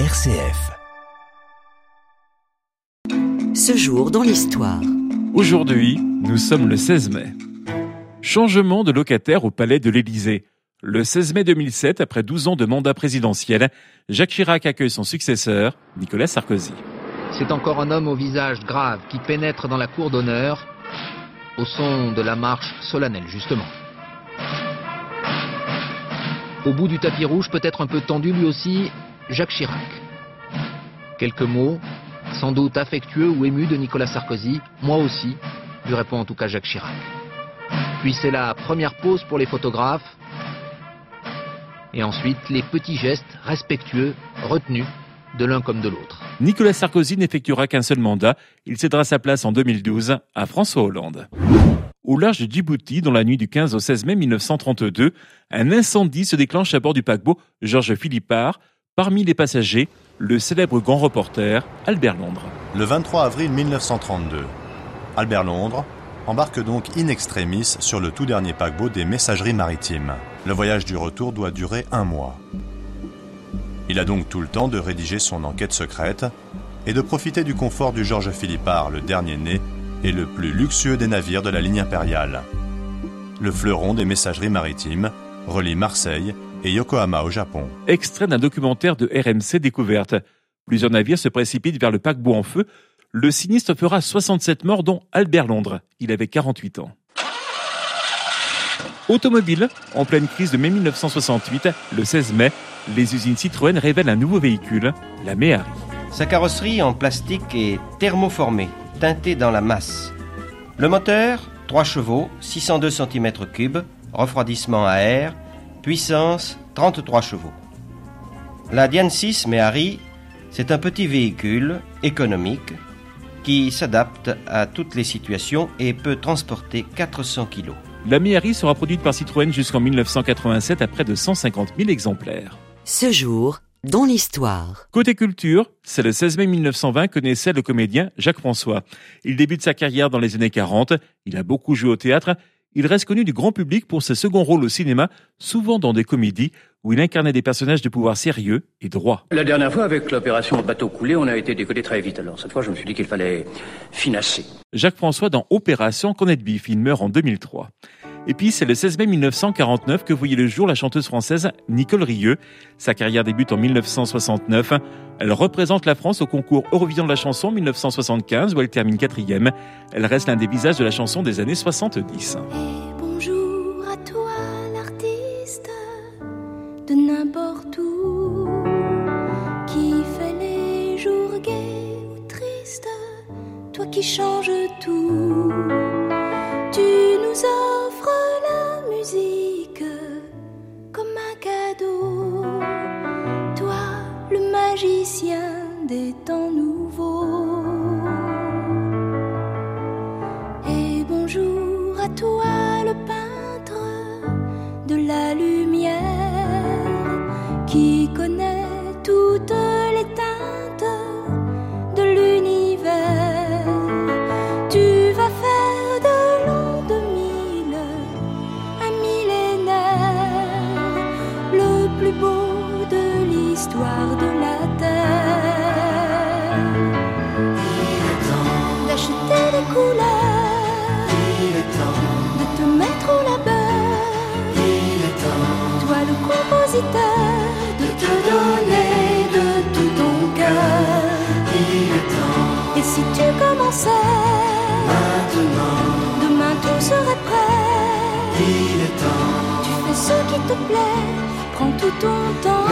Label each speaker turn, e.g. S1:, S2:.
S1: RCF.
S2: Ce jour dans l'histoire.
S3: Aujourd'hui, nous sommes le 16 mai. Changement de locataire au palais de l'Élysée. Le 16 mai 2007, après 12 ans de mandat présidentiel, Jacques Chirac accueille son successeur, Nicolas Sarkozy.
S4: C'est encore un homme au visage grave qui pénètre dans la cour d'honneur au son de la marche solennelle, justement. Au bout du tapis rouge, peut-être un peu tendu lui aussi, Jacques Chirac. Quelques mots, sans doute affectueux ou émus de Nicolas Sarkozy, moi aussi, lui répond en tout cas Jacques Chirac. Puis c'est la première pause pour les photographes, et ensuite les petits gestes respectueux, retenus, de l'un comme de l'autre.
S3: Nicolas Sarkozy n'effectuera qu'un seul mandat, il cédera sa place en 2012 à François Hollande. Au large de Djibouti, dans la nuit du 15 au 16 mai 1932, un incendie se déclenche à bord du paquebot Georges Philippard, Parmi les passagers, le célèbre grand reporter Albert Londres.
S5: Le 23 avril 1932, Albert Londres embarque donc in extremis sur le tout dernier paquebot des messageries maritimes. Le voyage du retour doit durer un mois. Il a donc tout le temps de rédiger son enquête secrète et de profiter du confort du Georges Philippard, le dernier né et le plus luxueux des navires de la ligne impériale. Le fleuron des messageries maritimes relie Marseille et Yokohama au Japon.
S3: Extrait d'un documentaire de RMC Découverte. Plusieurs navires se précipitent vers le paquebot en feu. Le sinistre fera 67 morts, dont Albert Londres. Il avait 48 ans. Automobile, en pleine crise de mai 1968, le 16 mai, les usines Citroën révèlent un nouveau véhicule, la Méhari.
S6: Sa carrosserie en plastique est thermoformée, teintée dans la masse. Le moteur, 3 chevaux, 602 cm3, refroidissement à air, Puissance 33 chevaux. La Diane 6 Méhari, c'est un petit véhicule économique qui s'adapte à toutes les situations et peut transporter 400 kg.
S3: La Méhari sera produite par Citroën jusqu'en 1987 à près de 150 000 exemplaires.
S2: Ce jour dans l'histoire.
S3: Côté culture, c'est le 16 mai 1920 que naissait le comédien Jacques François. Il débute sa carrière dans les années 40, il a beaucoup joué au théâtre il reste connu du grand public pour ses seconds rôles au cinéma, souvent dans des comédies où il incarnait des personnages de pouvoir sérieux et droit.
S7: La dernière fois, avec l'opération bateau coulé, on a été décollé très vite. Alors cette fois, je me suis dit qu'il fallait finasser.
S3: Jacques François dans Opération Cornet Beef, il meurt en 2003. Et puis, c'est le 16 mai 1949 que voyait le jour la chanteuse française Nicole Rieu. Sa carrière débute en 1969. Elle représente la France au concours Eurovision de la chanson 1975 où elle termine quatrième. Elle reste l'un des visages de la chanson des années 70.
S8: bonjour à toi, l'artiste de n'importe où, qui fait les jours gais ou tristes, toi qui changes tout. Magicien des temps nouveaux. Et bonjour à toi le peintre de la lumière qui connaît toutes les teintes de l'univers. Tu vas faire de l'an 2000 un millénaire, le plus beau de l'histoire de te donner de tout ton cœur. Et si tu commençais maintenant, demain tout serait prêt. Tu fais ce qui te plaît, prends tout ton temps.